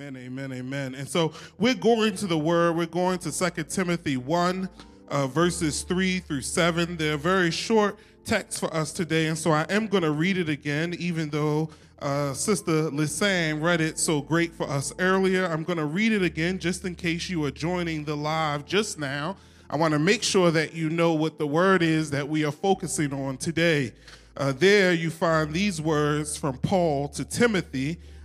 Amen, amen, amen. And so we're going to the word. We're going to Second Timothy 1, uh, verses 3 through 7. They're very short text for us today. And so I am going to read it again, even though uh, Sister Lisanne read it so great for us earlier. I'm going to read it again just in case you are joining the live just now. I want to make sure that you know what the word is that we are focusing on today. Uh, there you find these words from Paul to Timothy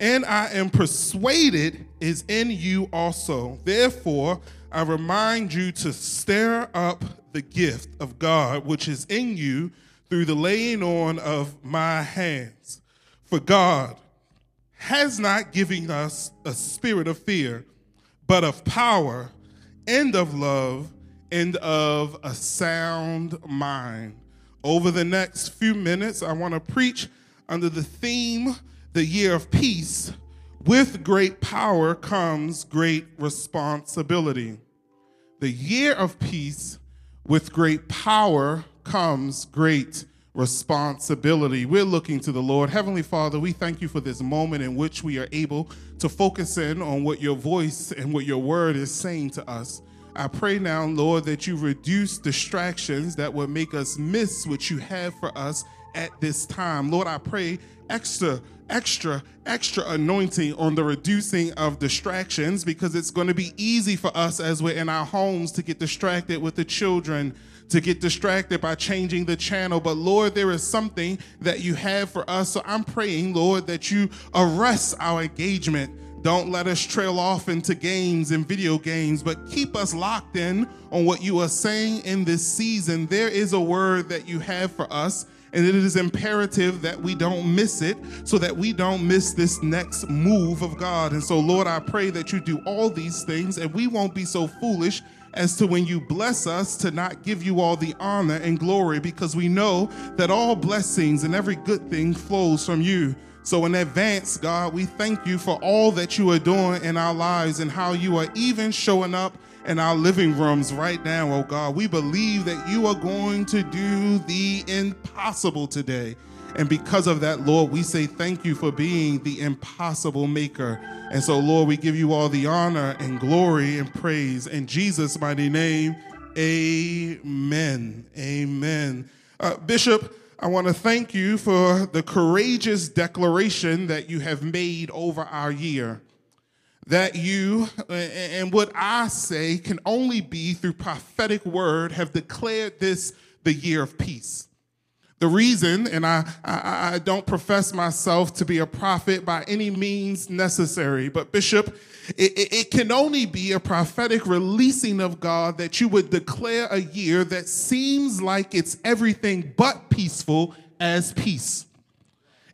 and I am persuaded is in you also. Therefore, I remind you to stir up the gift of God which is in you through the laying on of my hands. For God has not given us a spirit of fear, but of power and of love and of a sound mind. Over the next few minutes, I want to preach under the theme the year of peace, with great power comes great responsibility. The year of peace, with great power comes great responsibility. We're looking to the Lord. Heavenly Father, we thank you for this moment in which we are able to focus in on what your voice and what your word is saying to us. I pray now, Lord, that you reduce distractions that would make us miss what you have for us at this time. Lord, I pray extra extra, extra anointing on the reducing of distractions because it's going to be easy for us as we're in our homes to get distracted with the children, to get distracted by changing the channel. But Lord, there is something that you have for us. So I'm praying, Lord, that you arrest our engagement. Don't let us trail off into games and video games, but keep us locked in on what you are saying in this season. There is a word that you have for us and it is imperative that we don't miss it so that we don't miss this next move of God. And so, Lord, I pray that you do all these things and we won't be so foolish as to when you bless us to not give you all the honor and glory because we know that all blessings and every good thing flows from you. So, in advance, God, we thank you for all that you are doing in our lives and how you are even showing up in our living rooms right now, oh God. We believe that you are going to do the impossible today. And because of that, Lord, we say thank you for being the impossible maker. And so, Lord, we give you all the honor and glory and praise. In Jesus' mighty name, amen. Amen. Uh, Bishop, I want to thank you for the courageous declaration that you have made over our year that you and what I say can only be through prophetic word have declared this the year of peace. The reason, and I, I, I, don't profess myself to be a prophet by any means necessary, but Bishop, it, it, it can only be a prophetic releasing of God that you would declare a year that seems like it's everything but peaceful as peace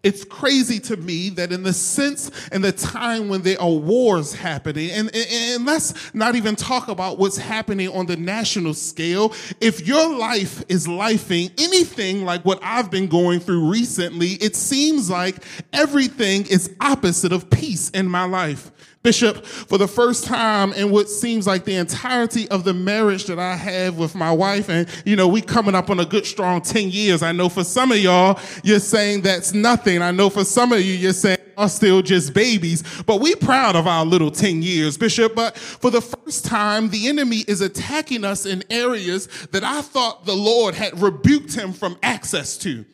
it's crazy to me that in the sense and the time when there are wars happening, and, and, and, let's not even talk about what's happening on the national scale. If your life is lifing anything like what I've been going through recently, it seems like everything is opposite of peace in my life. Bishop, for the first time in what seems like the entirety of the marriage that I have with my wife, and you know, we coming up on a good strong 10 years. I know for some of y'all, you're saying that's nothing. I know for some of you, you're saying are still just babies, but we proud of our little 10 years, Bishop. But for the first time, the enemy is attacking us in areas that I thought the Lord had rebuked him from access to.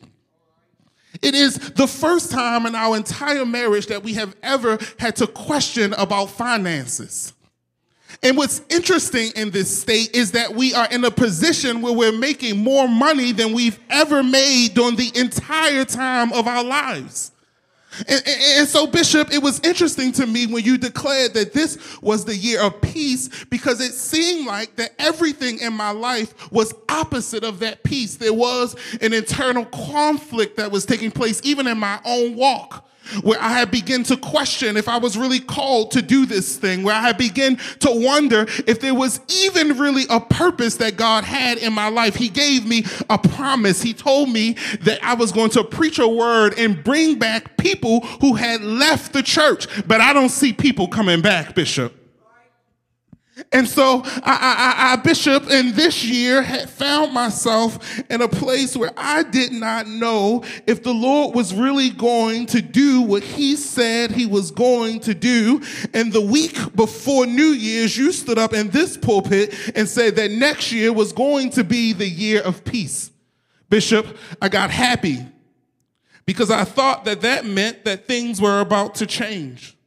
It is the first time in our entire marriage that we have ever had to question about finances. And what's interesting in this state is that we are in a position where we're making more money than we've ever made during the entire time of our lives. And, and, so, Bishop, it was interesting to me when you declared that this was the year of peace because it seemed like that everything in my life was opposite of that peace. There was an internal conflict that was taking place even in my own walk where I had begun to question if I was really called to do this thing, where I had begun to wonder if there was even really a purpose that God had in my life. He gave me a promise. He told me that I was going to preach a word and bring back people who had left the church, but I don't see people coming back, Bishop. And so I, I, I, Bishop, in this year had found myself in a place where I did not know if the Lord was really going to do what he said he was going to do. And the week before New Year's, you stood up in this pulpit and said that next year was going to be the year of peace. Bishop, I got happy because I thought that that meant that things were about to change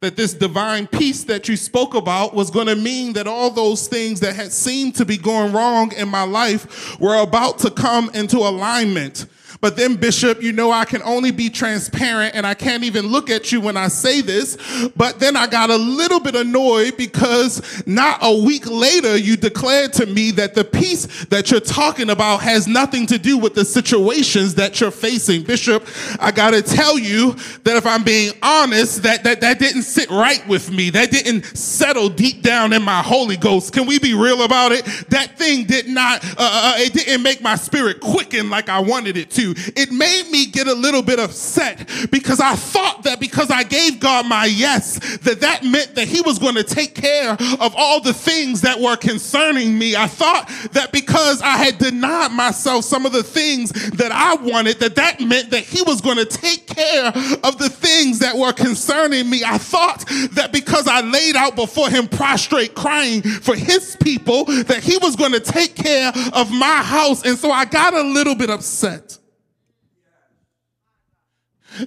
that this divine peace that you spoke about was going to mean that all those things that had seemed to be going wrong in my life were about to come into alignment but then, Bishop, you know I can only be transparent and I can't even look at you when I say this. But then I got a little bit annoyed because not a week later you declared to me that the peace that you're talking about has nothing to do with the situations that you're facing. Bishop, I got to tell you that if I'm being honest, that, that that didn't sit right with me. That didn't settle deep down in my Holy Ghost. Can we be real about it? That thing did not, uh, uh it didn't make my spirit quicken like I wanted it to it made me get a little bit upset because I thought that because I gave God my yes, that that meant that he was going to take care of all the things that were concerning me. I thought that because I had denied myself some of the things that I wanted, that that meant that he was going to take care of the things that were concerning me. I thought that because I laid out before him prostrate crying for his people, that he was going to take care of my house. And so I got a little bit upset.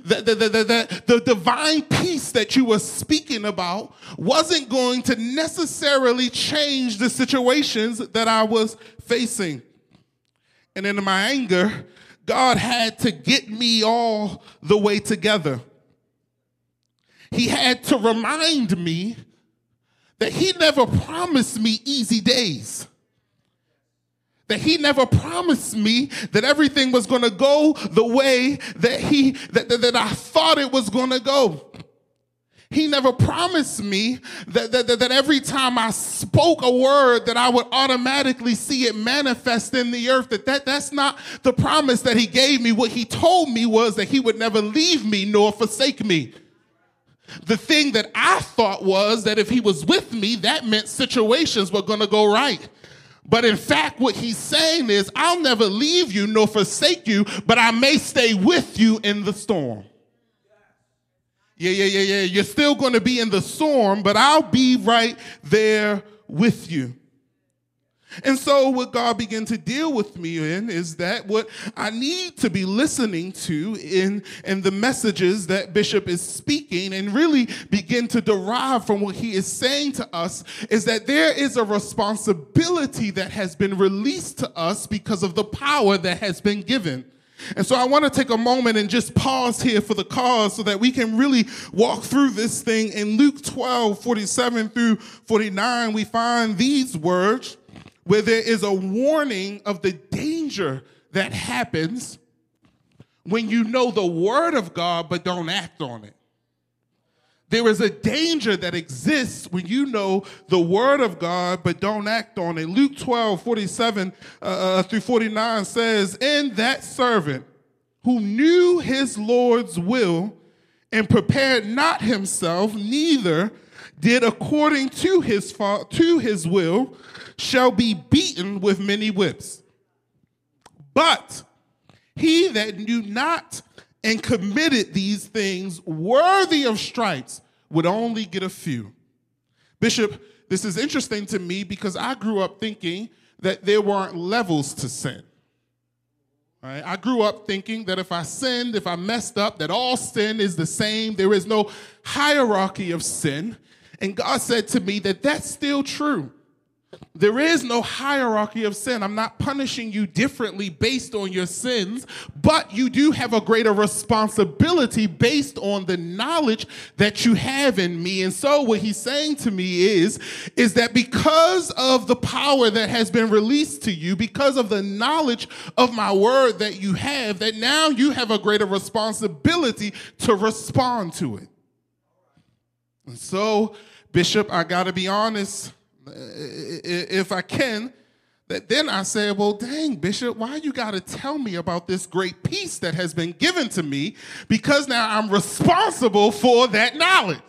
The, the, the, the, the divine peace that you were speaking about wasn't going to necessarily change the situations that I was facing. And in my anger, God had to get me all the way together. He had to remind me that He never promised me easy days that he never promised me that everything was going to go the way that he that, that, that I thought it was going to go. He never promised me that, that, that, every time I spoke a word that I would automatically see it manifest in the earth. That, that that's not the promise that he gave me. What he told me was that he would never leave me nor forsake me. The thing that I thought was that if he was with me, that meant situations were going to go right. But in fact, what he's saying is, I'll never leave you nor forsake you, but I may stay with you in the storm. Yeah, yeah, yeah, yeah. You're still going to be in the storm, but I'll be right there with you. And so, what God began to deal with me in is that what I need to be listening to in, in the messages that Bishop is speaking and really begin to derive from what he is saying to us is that there is a responsibility that has been released to us because of the power that has been given. And so I want to take a moment and just pause here for the cause so that we can really walk through this thing. In Luke 12, 47 through 49, we find these words where there is a warning of the danger that happens when you know the word of God but don't act on it. There is a danger that exists when you know the word of God but don't act on it. Luke 12, 47 uh, uh through 49 says, And that servant who knew his Lord's will and prepared not himself, neither did according to his, to his will, shall be beaten with many whips. But he that knew not and committed these things worthy of stripes would only get a few. Bishop, this is interesting to me because I grew up thinking that there weren't levels to sin. Right? I grew up thinking that if I sinned, if I messed up, that all sin is the same. There is no hierarchy of sin. And God said to me that that's still true. There is no hierarchy of sin. I'm not punishing you differently based on your sins, but you do have a greater responsibility based on the knowledge that you have in me. And so what he's saying to me is, is that because of the power that has been released to you, because of the knowledge of my word that you have, that now you have a greater responsibility to respond to it. And so, Bishop, I got to be honest if I can, that then I say, well, dang, Bishop, why you got to tell me about this great peace that has been given to me? Because now I'm responsible for that knowledge.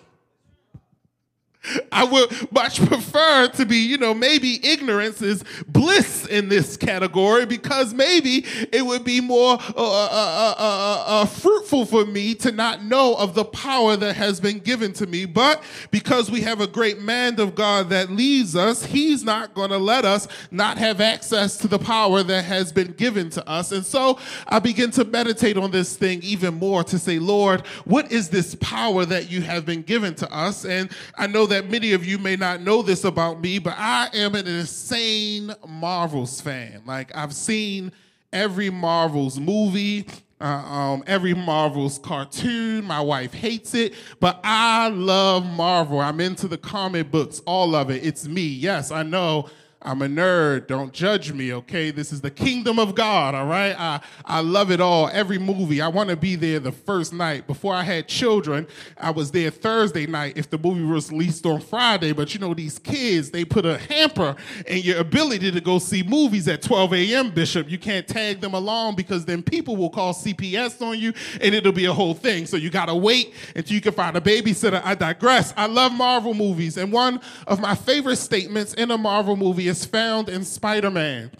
I would much prefer to be, you know, maybe ignorance is bliss in this category because maybe it would be more uh uh uh, uh, uh, uh, fruitful for me to not know of the power that has been given to me. But because we have a great man of God that leads us, he's not going to let us not have access to the power that has been given to us. And so I begin to meditate on this thing even more to say, Lord, what is this power that you have been given to us? And I know that that many of you may not know this about me, but I am an insane Marvels fan. Like, I've seen every Marvels movie. Uh, um, every Marvel's cartoon. My wife hates it, but I love Marvel. I'm into the comic books, all of it. It's me. Yes, I know I'm a nerd. Don't judge me, okay? This is the kingdom of God, all right? I, I love it all. Every movie. I want to be there the first night. Before I had children, I was there Thursday night if the movie was released on Friday. But you know, these kids, they put a hamper in your ability to go see movies at 12 a.m., Bishop. You can't tag them along because then people will call CPS on you and it'll be a whole thing. So you got to wait until you can find a babysitter. I digress. I love Marvel movies. And one of my favorite statements in a Marvel movie is is found in Spider Man.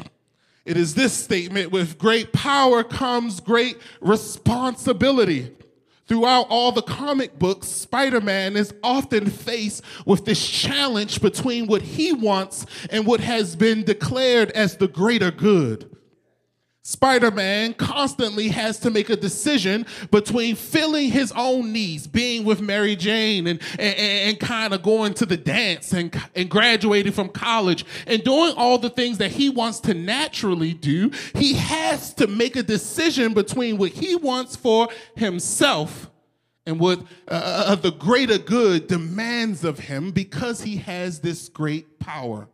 It is this statement with great power comes great responsibility. Throughout all the comic books, Spider Man is often faced with this challenge between what he wants and what has been declared as the greater good. Spider Man constantly has to make a decision between filling his own needs, being with Mary Jane and, and, and kind of going to the dance and, and graduating from college and doing all the things that he wants to naturally do. He has to make a decision between what he wants for himself and what uh, uh the greater good demands of him because he has this great power.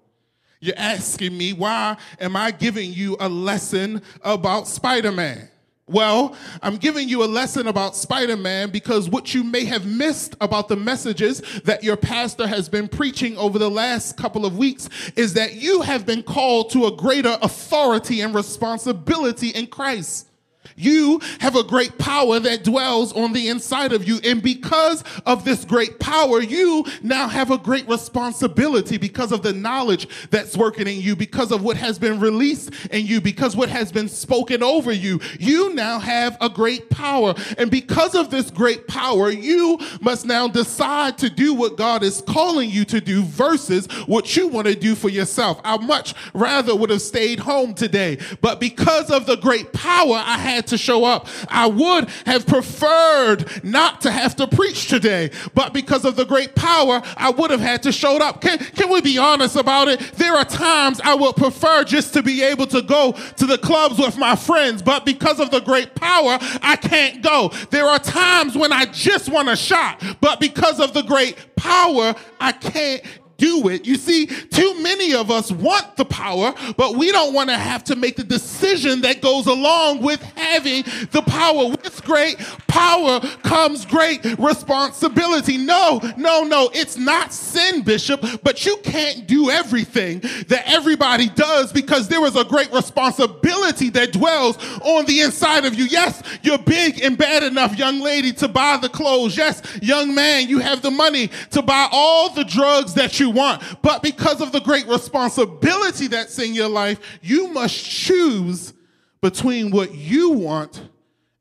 You're asking me, why am I giving you a lesson about Spider Man? Well, I'm giving you a lesson about Spider Man because what you may have missed about the messages that your pastor has been preaching over the last couple of weeks is that you have been called to a greater authority and responsibility in Christ. You have a great power that dwells on the inside of you. And because of this great power, you now have a great responsibility because of the knowledge that's working in you, because of what has been released in you, because what has been spoken over you. You now have a great power. And because of this great power, you must now decide to do what God is calling you to do versus what you want to do for yourself. I much rather would have stayed home today, but because of the great power I had had to show up. I would have preferred not to have to preach today, but because of the great power, I would have had to show up. Can, can we be honest about it? There are times I would prefer just to be able to go to the clubs with my friends, but because of the great power, I can't go. There are times when I just want a shot, but because of the great power, I can't do it. You see, too many of us want the power, but we don't want to have to make the decision that goes along with having the power. With great power comes great responsibility. No, no, no, it's not sin, Bishop, but you can't do everything that everybody does because there is a great responsibility that dwells on the inside of you. Yes, you're big and bad enough, young lady, to buy the clothes. Yes, young man, you have the money to buy all the drugs that you want. But because of the great responsibility that's in your life, you must choose between what you want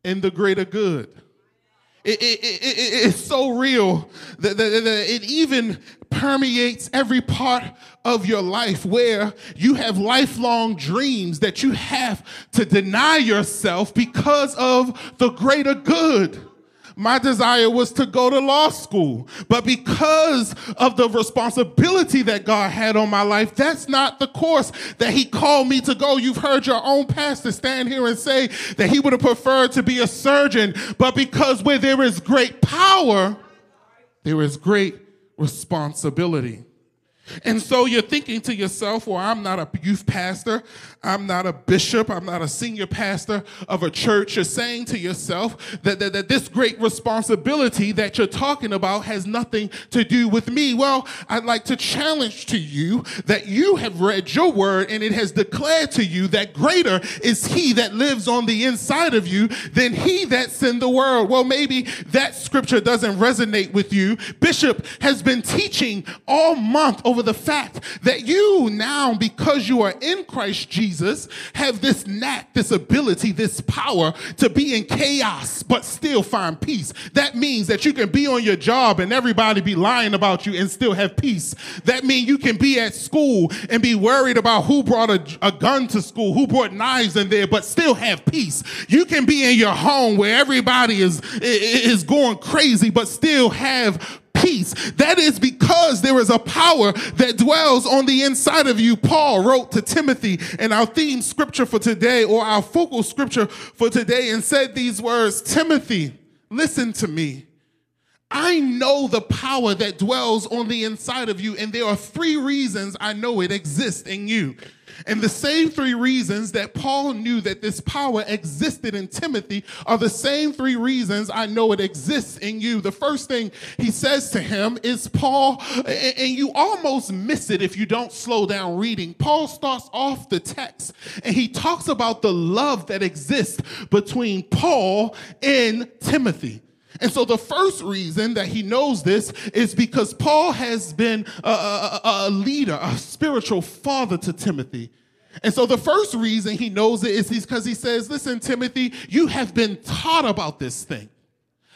and the greater good. It, it, it, it's so real that, that, that it even permeates every part of your life where you have lifelong dreams that you have to deny yourself because of the greater good. My desire was to go to law school. But because of the responsibility that God had on my life, that's not the course that He called me to go. You've heard your own pastor stand here and say that he would have preferred to be a surgeon, but because where there is great power, there is great responsibility. And so you're thinking to yourself, well, I'm not a youth pastor. I'm not a bishop. I'm not a senior pastor of a church. You're saying to yourself that, that, that, this great responsibility that you're talking about has nothing to do with me. Well, I'd like to challenge to you that you have read your word and it has declared to you that greater is he that lives on the inside of you than he that's in the world. Well, maybe that scripture doesn't resonate with you. Bishop has been teaching all month over the fact that you now, because you are in Christ Jesus, have this knack, this ability, this power to be in chaos, but still find peace. That means that you can be on your job and everybody be lying about you and still have peace. That means you can be at school and be worried about who brought a, a gun to school, who brought knives in there, but still have peace. You can be in your home where everybody is, is going crazy, but still have peace. That is because there is a power that dwells on the inside of you. Paul wrote to Timothy in our theme scripture for today, or our focal scripture for today, and said these words Timothy, listen to me. I know the power that dwells on the inside of you, and there are three reasons I know it exists in you. And the same three reasons that Paul knew that this power existed in Timothy are the same three reasons I know it exists in you. The first thing he says to him is, Paul, and you almost miss it if you don't slow down reading. Paul starts off the text and he talks about the love that exists between Paul and Timothy. And so the first reason that he knows this is because Paul has been a, a, a, leader, a spiritual father to Timothy. And so the first reason he knows it is because he says, Listen, Timothy, you have been taught about this thing.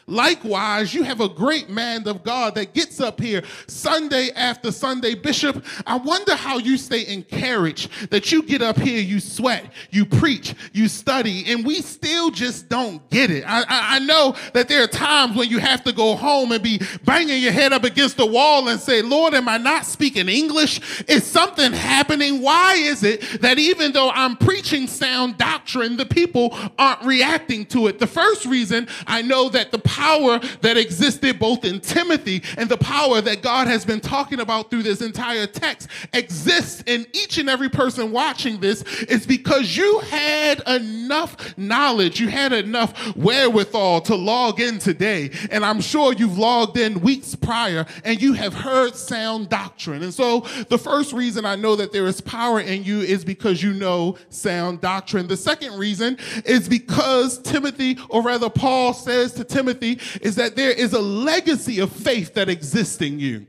Likewise, you have a great man of God that gets up here Sunday after Sunday. Bishop, I wonder how you stay encouraged that you get up here, you sweat, you preach, you study, and we still just don't get it. I, I, I know that there are times when you have to go home and be banging your head up against the wall and say, Lord, am I not speaking English? Is something happening? Why is it that even though I'm preaching sound doctrine, the people aren't reacting to it? The first reason I know that the power that existed both in Timothy and the power that God has been talking about through this entire text exists in each and every person watching this is because you had enough knowledge, you had enough wherewithal to log in today. And I'm sure you've logged in weeks prior and you have heard sound doctrine. And so the first reason I know that there is power in you is because you know sound doctrine. The second reason is because Timothy, or rather Paul says to Timothy, is that there is a legacy of faith that exists in you.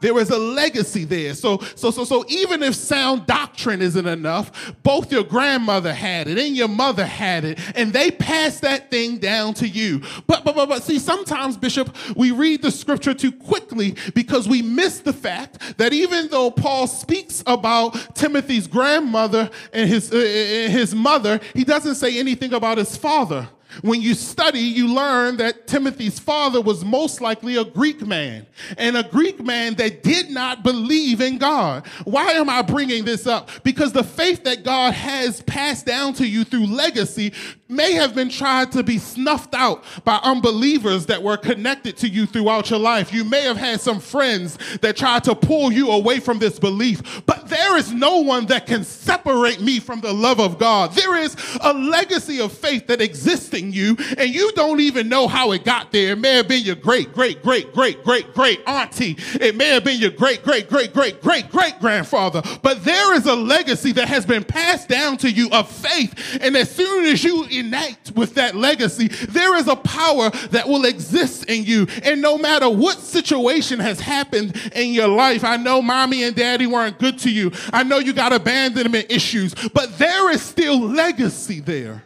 There is a legacy there. So, so, so, so even if sound doctrine isn't enough, both your grandmother had it and your mother had it, and they passed that thing down to you. But, but, but, but see, sometimes, Bishop, we read the scripture too quickly because we miss the fact that even though Paul speaks about Timothy's grandmother and his, uh, his mother, he doesn't say anything about his father. When you study, you learn that Timothy's father was most likely a Greek man, and a Greek man that did not believe in God. Why am I bringing this up? Because the faith that God has passed down to you through legacy may have been tried to be snuffed out by unbelievers that were connected to you throughout your life. You may have had some friends that tried to pull you away from this belief, but there is no one that can separate me from the love of God. There is a legacy of faith that exists in you, and you don't even know how it got there. It may have been your great, great, great, great, great, great auntie. It may have been your great, great, great, great, great, great grandfather, but there is a legacy that has been passed down to you of faith, and as soon as you enact with that legacy, there is a power that will exist in you. And no matter what situation has happened in your life, I know mommy and daddy weren't good to you. I know you got abandonment issues, but there is still legacy there.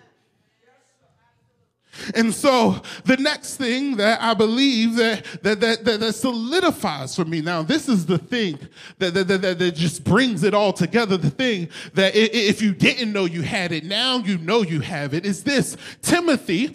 And so the next thing that I believe that that that, that, that solidifies for me now, this is the thing that, that, that, that just brings it all together. The thing that if you didn't know you had it, now you know you have it, is this Timothy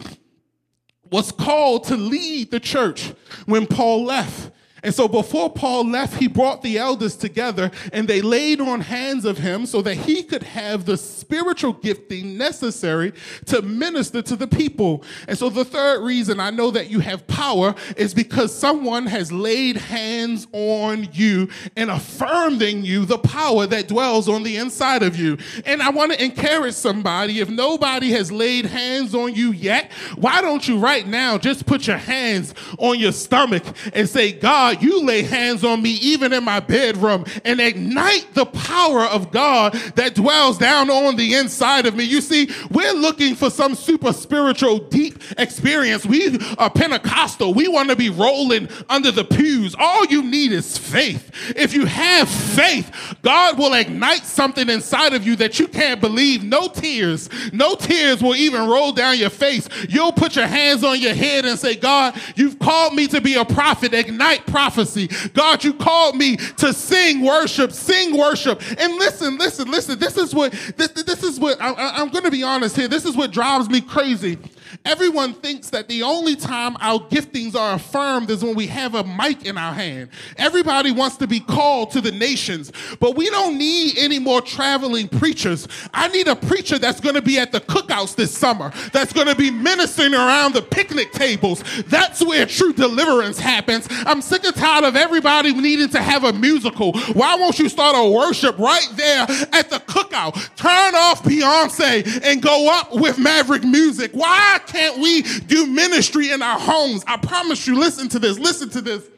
was called to lead the church when Paul left. And so before Paul left, he brought the elders together and they laid on hands of him so that he could have the spiritual gifting necessary to minister to the people. And so the third reason I know that you have power is because someone has laid hands on you and affirmed in you the power that dwells on the inside of you. And I want to encourage somebody if nobody has laid hands on you yet, why don't you right now just put your hands on your stomach and say, God, you lay hands on me even in my bedroom and ignite the power of God that dwells down on the inside of me. You see, we're looking for some super spiritual, deep experience. We are Pentecostal. We want to be rolling under the pews. All you need is faith. If you have faith, God will ignite something inside of you that you can't believe. No tears, no tears will even roll down your face. You'll put your hands on your head and say, God, you've called me to be a prophet. Ignite prophecy. God, you called me to sing worship, sing worship. And listen, listen, listen. This is what, this, this is what, I, I'm going to be honest here. This is what drives me crazy Everyone thinks that the only time our giftings are affirmed is when we have a mic in our hand. Everybody wants to be called to the nations, but we don't need any more traveling preachers. I need a preacher that's going to be at the cookouts this summer, that's going to be ministering around the picnic tables. That's where true deliverance happens. I'm sick and tired of everybody needing to have a musical. Why won't you start a worship right there at the cookout? Turn off Beyonce and go up with Maverick music. Why can't we do ministry in our homes? I promise you, listen to this, listen to this.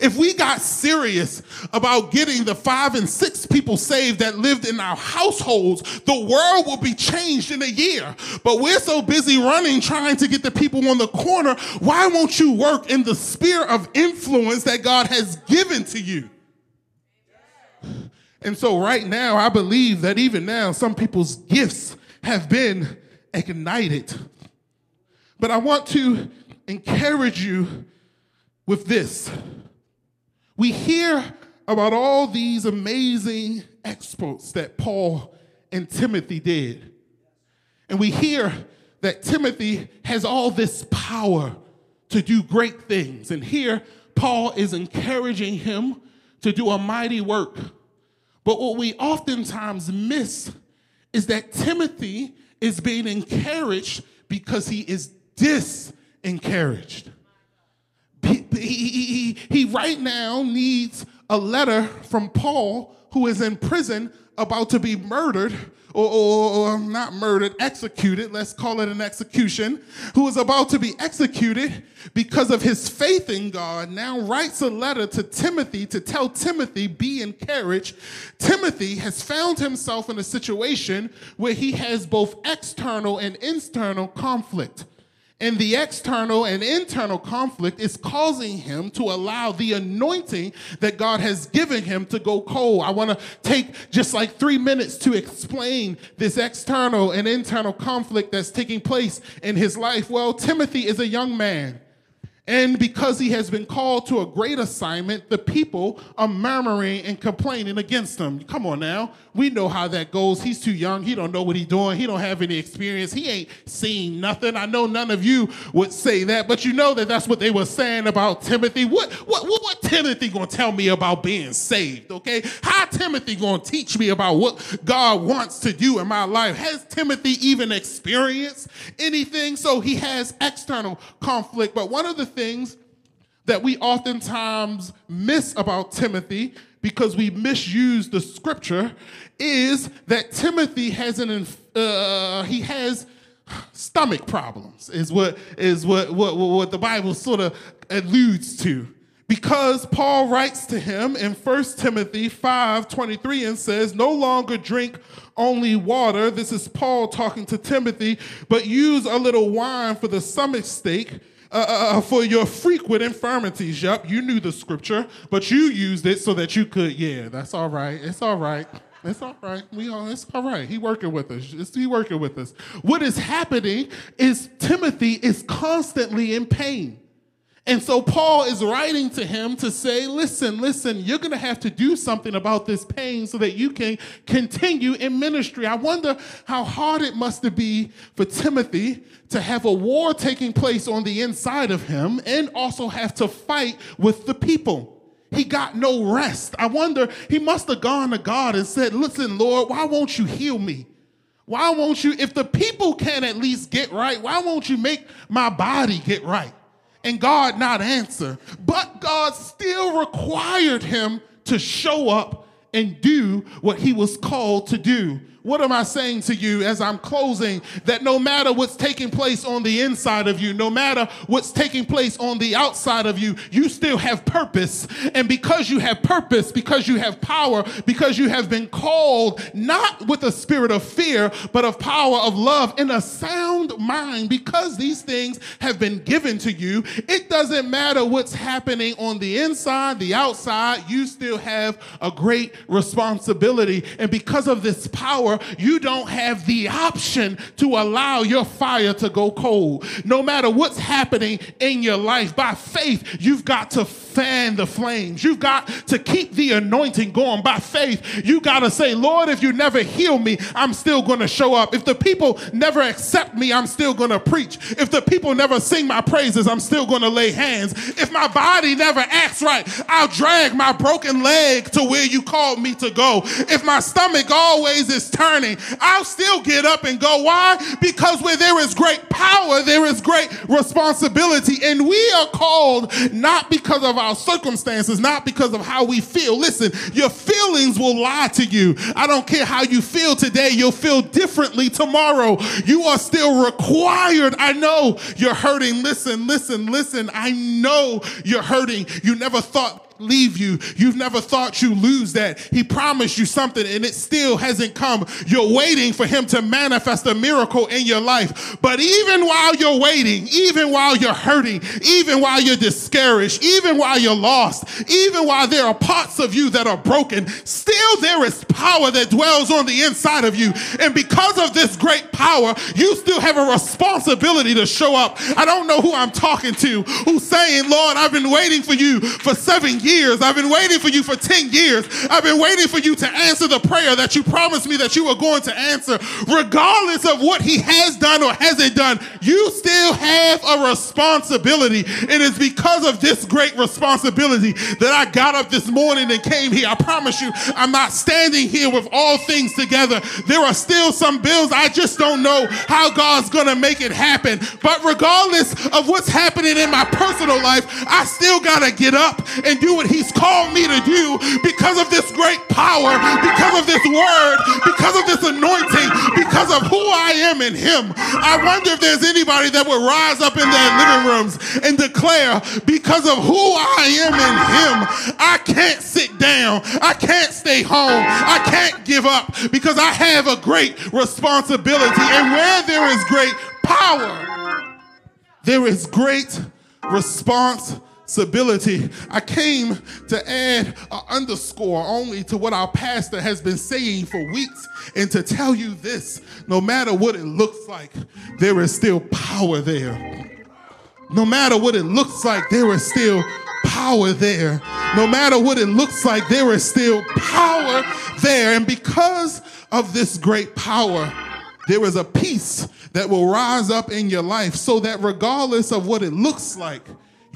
If we got serious about getting the five and six people saved that lived in our households, the world will be changed in a year. But we're so busy running trying to get the people on the corner. Why won't you work in the sphere of influence that God has given to you? And so, right now, I believe that even now, some people's gifts have been ignited. But I want to encourage you with this. We hear about all these amazing exploits that Paul and Timothy did. And we hear that Timothy has all this power to do great things. And here, Paul is encouraging him to do a mighty work. But what we oftentimes miss is that Timothy is being encouraged because he is disencouraged. He, he, he, he right now needs a letter from Paul, who is in prison about to be murdered or, or, or, not murdered, executed, let's call it an execution, who is about to be executed because of his faith in God, now writes a letter to Timothy to tell Timothy, be encouraged. Timothy has found himself in a situation where he has both external and internal conflict. And the external and internal conflict is causing him to allow the anointing that God has given him to go cold. I want to take just like three minutes to explain this external and internal conflict that's taking place in his life. Well, Timothy is a young man. And because he has been called to a great assignment, the people are murmuring and complaining against him. Come on now. We know how that goes. He's too young. He don't know what he's doing. He don't have any experience. He ain't seen nothing. I know none of you would say that, but you know that that's what they were saying about Timothy. What what what, what Timothy going to tell me about being saved, okay? How Timothy going to teach me about what God wants to do in my life? Has Timothy even experienced anything? So he has external conflict, but one of the things that we oftentimes miss about Timothy because we misuse the scripture is that Timothy has an uh, he has stomach problems is what is what what what the Bible sort of alludes to because Paul writes to him in 1 Timothy 5:23 and says, No longer drink only water. This is Paul talking to Timothy, but use a little wine for the stomach stake uh, uh, uh, for your frequent infirmities. Yup, you knew the scripture, but you used it so that you could. Yeah, that's all right. It's all right. It's all right. We all, it's all right. He working with us. It's, he working with us. What is happening is Timothy is constantly in pain. And so Paul is writing to him to say, listen, listen, you're going to have to do something about this pain so that you can continue in ministry. I wonder how hard it must be for Timothy to have a war taking place on the inside of him and also have to fight with the people. He got no rest. I wonder, he must have gone to God and said, listen, Lord, why won't you heal me? Why won't you, if the people can at least get right, why won't you make my body get right? And God not answer. But God still required him to show up and do what he was called to do. What am I saying to you as I'm closing? That no matter what's taking place on the inside of you, no matter what's taking place on the outside of you, you still have purpose. And because you have purpose, because you have power, because you have been called not with a spirit of fear, but of power, of love, in a sound mind, because these things have been given to you, it doesn't matter what's happening on the inside, the outside, you still have a great responsibility. And because of this power, you don't have the option to allow your fire to go cold. No matter what's happening in your life, by faith, you've got to fan the flames. You've got to keep the anointing going. By faith, you got to say, Lord, if you never heal me, I'm still going to show up. If the people never accept me, I'm still going to preach. If the people never sing my praises, I'm still going to lay hands. If my body never acts right, I'll drag my broken leg to where you called me to go. If my stomach always is turning, I'll still get up and go. Why? Because where there is great power, there is great responsibility. And we are called not because of our circumstances, not because of how we feel. Listen, your feelings will lie to you. I don't care how you feel today, you'll feel differently tomorrow. You are still required. I know you're hurting. Listen, listen, listen. I know you're hurting. You never thought leave you. You've never thought you lose that. He promised you something and it still hasn't come. You're waiting for him to manifest a miracle in your life. But even while you're waiting, even while you're hurting, even while you're discouraged, even while you're lost, even while there are parts of you that are broken, still there is power that dwells on the inside of you. And because of this great power, you still have a responsibility to show up. I don't know who I'm talking to who's saying, Lord, I've been waiting for you for seven years years. I've been waiting for you for 10 years. I've been waiting for you to answer the prayer that you promised me that you were going to answer. Regardless of what he has done or hasn't done, you still have a responsibility. And It is because of this great responsibility that I got up this morning and came here. I promise you, I'm not standing here with all things together. There are still some bills I just don't know how God's going to make it happen. But regardless of what's happening in my personal life, I still got to get up and do what he's called me to do because of this great power, because of this word, because of this anointing, because of who I am in him. I wonder if there's anybody that would rise up in their living rooms and declare, because of who I am in him, I can't sit down. I can't stay home. I can't give up because I have a great responsibility. And where there is great power, there is great responsibility Stability. I came to add an underscore only to what our pastor has been saying for weeks and to tell you this no matter what it looks like, there is still power there. No matter what it looks like, there is still power there. No matter what it looks like, there is still power there. And because of this great power, there is a peace that will rise up in your life so that regardless of what it looks like,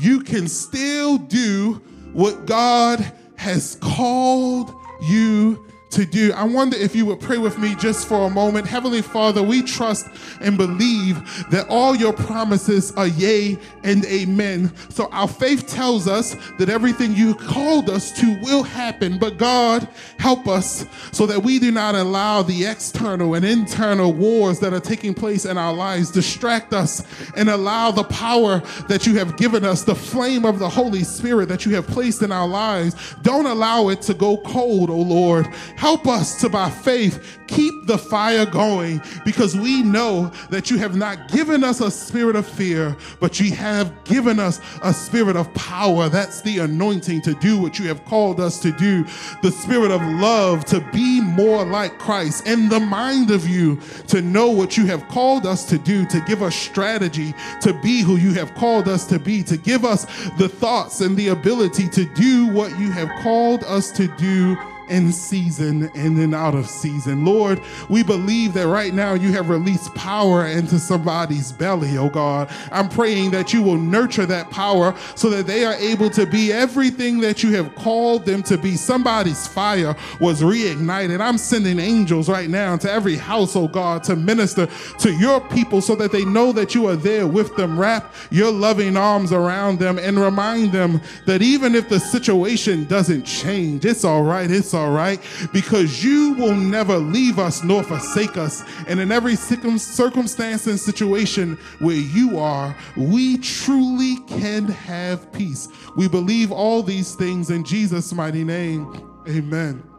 you can still do what God has called you to do. I wonder if you would pray with me just for a moment. Heavenly Father, we trust and believe that all your promises are yea and amen. So our faith tells us that everything you called us to will happen. But God, help us so that we do not allow the external and internal wars that are taking place in our lives distract us and allow the power that you have given us, the flame of the Holy Spirit that you have placed in our lives, don't allow it to go cold, oh Lord Help us to, by faith, keep the fire going because we know that you have not given us a spirit of fear, but you have given us a spirit of power. That's the anointing to do what you have called us to do, the spirit of love to be more like Christ, and the mind of you to know what you have called us to do, to give us strategy to be who you have called us to be, to give us the thoughts and the ability to do what you have called us to do in season and then out of season. Lord, we believe that right now you have released power into somebody's belly, oh God. I'm praying that you will nurture that power so that they are able to be everything that you have called them to be. Somebody's fire was reignited. I'm sending angels right now to every house, oh God, to minister to your people so that they know that you are there with them. Wrap your loving arms around them and remind them that even if the situation doesn't change, it's all right. It's all all right? Because you will never leave us nor forsake us. And in every circumstance and situation where you are, we truly can have peace. We believe all these things in Jesus' mighty name. Amen.